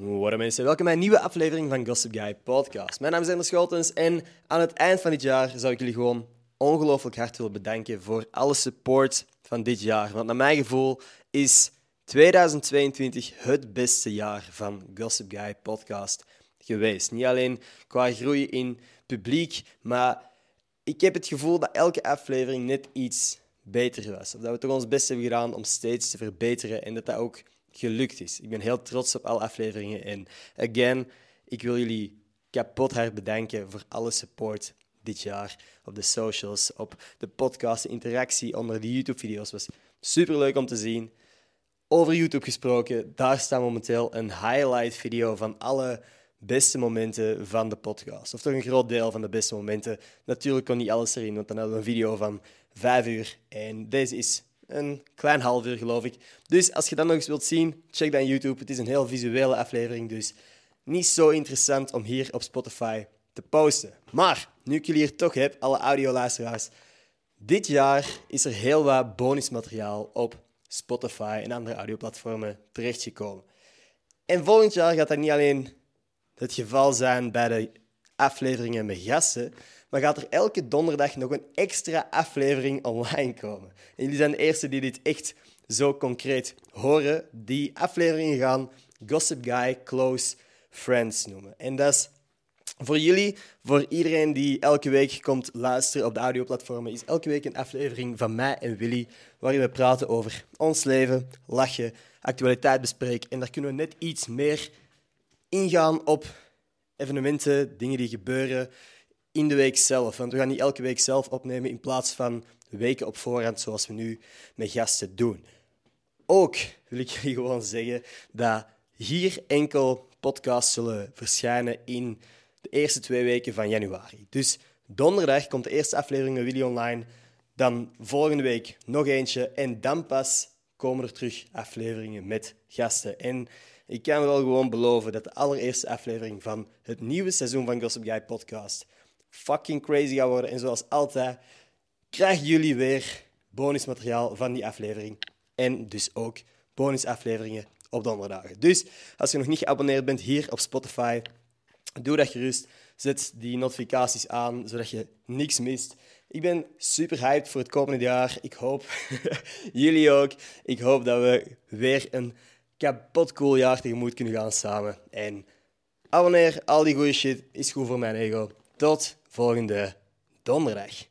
What mensen, welkom bij een nieuwe aflevering van Gossip Guy Podcast. Mijn naam is Ender Schotens en aan het eind van dit jaar zou ik jullie gewoon ongelooflijk hard willen bedanken voor alle support van dit jaar. Want naar mijn gevoel is 2022 het beste jaar van Gossip Guy Podcast geweest. Niet alleen qua groei in publiek, maar ik heb het gevoel dat elke aflevering net iets beter was. Of dat we toch ons best hebben gedaan om steeds te verbeteren en dat dat ook gelukt is. Ik ben heel trots op alle afleveringen. En again, ik wil jullie kapot hard bedanken voor alle support dit jaar op de socials, op de podcast, de interactie onder de YouTube-video's. was super leuk om te zien. Over YouTube gesproken, daar staat momenteel een highlight-video van alle beste momenten van de podcast. Of toch een groot deel van de beste momenten. Natuurlijk kon niet alles erin, want dan hadden we een video van vijf uur. En deze is een klein half uur, geloof ik. Dus als je dat nog eens wilt zien, check dan YouTube. Het is een heel visuele aflevering, dus niet zo interessant om hier op Spotify te posten. Maar, nu ik jullie hier toch heb, alle audioluisteraars, dit jaar is er heel wat bonusmateriaal op Spotify en andere audioplatformen terechtgekomen. En volgend jaar gaat dat niet alleen het geval zijn bij de afleveringen met gasten, maar gaat er elke donderdag nog een extra aflevering online komen. En jullie zijn de eerste die dit echt zo concreet horen. Die afleveringen gaan Gossip Guy Close Friends noemen. En dat is voor jullie, voor iedereen die elke week komt luisteren op de audioplatformen, is elke week een aflevering van mij en Willy, waarin we praten over ons leven, lachen, actualiteit bespreken. En daar kunnen we net iets meer ingaan op evenementen, dingen die gebeuren, in de week zelf. Want we gaan niet elke week zelf opnemen in plaats van weken op voorhand, zoals we nu met gasten doen. Ook wil ik jullie gewoon zeggen dat hier enkel podcasts zullen verschijnen in de eerste twee weken van januari. Dus donderdag komt de eerste aflevering van Video Online. Dan volgende week nog eentje. En dan pas komen er terug afleveringen met gasten. En ik kan wel gewoon beloven dat de allereerste aflevering van het nieuwe seizoen van Gossip Guy podcast fucking crazy gaan worden. En zoals altijd krijgen jullie weer bonusmateriaal van die aflevering. En dus ook bonusafleveringen op donderdagen. Dus als je nog niet geabonneerd bent hier op Spotify, doe dat gerust. Zet die notificaties aan, zodat je niks mist. Ik ben super hyped voor het komende jaar. Ik hoop jullie ook. Ik hoop dat we weer een kapot cool jaar tegemoet kunnen gaan samen. En abonneer, al die goede shit is goed voor mijn ego. Tot volgende donderdag.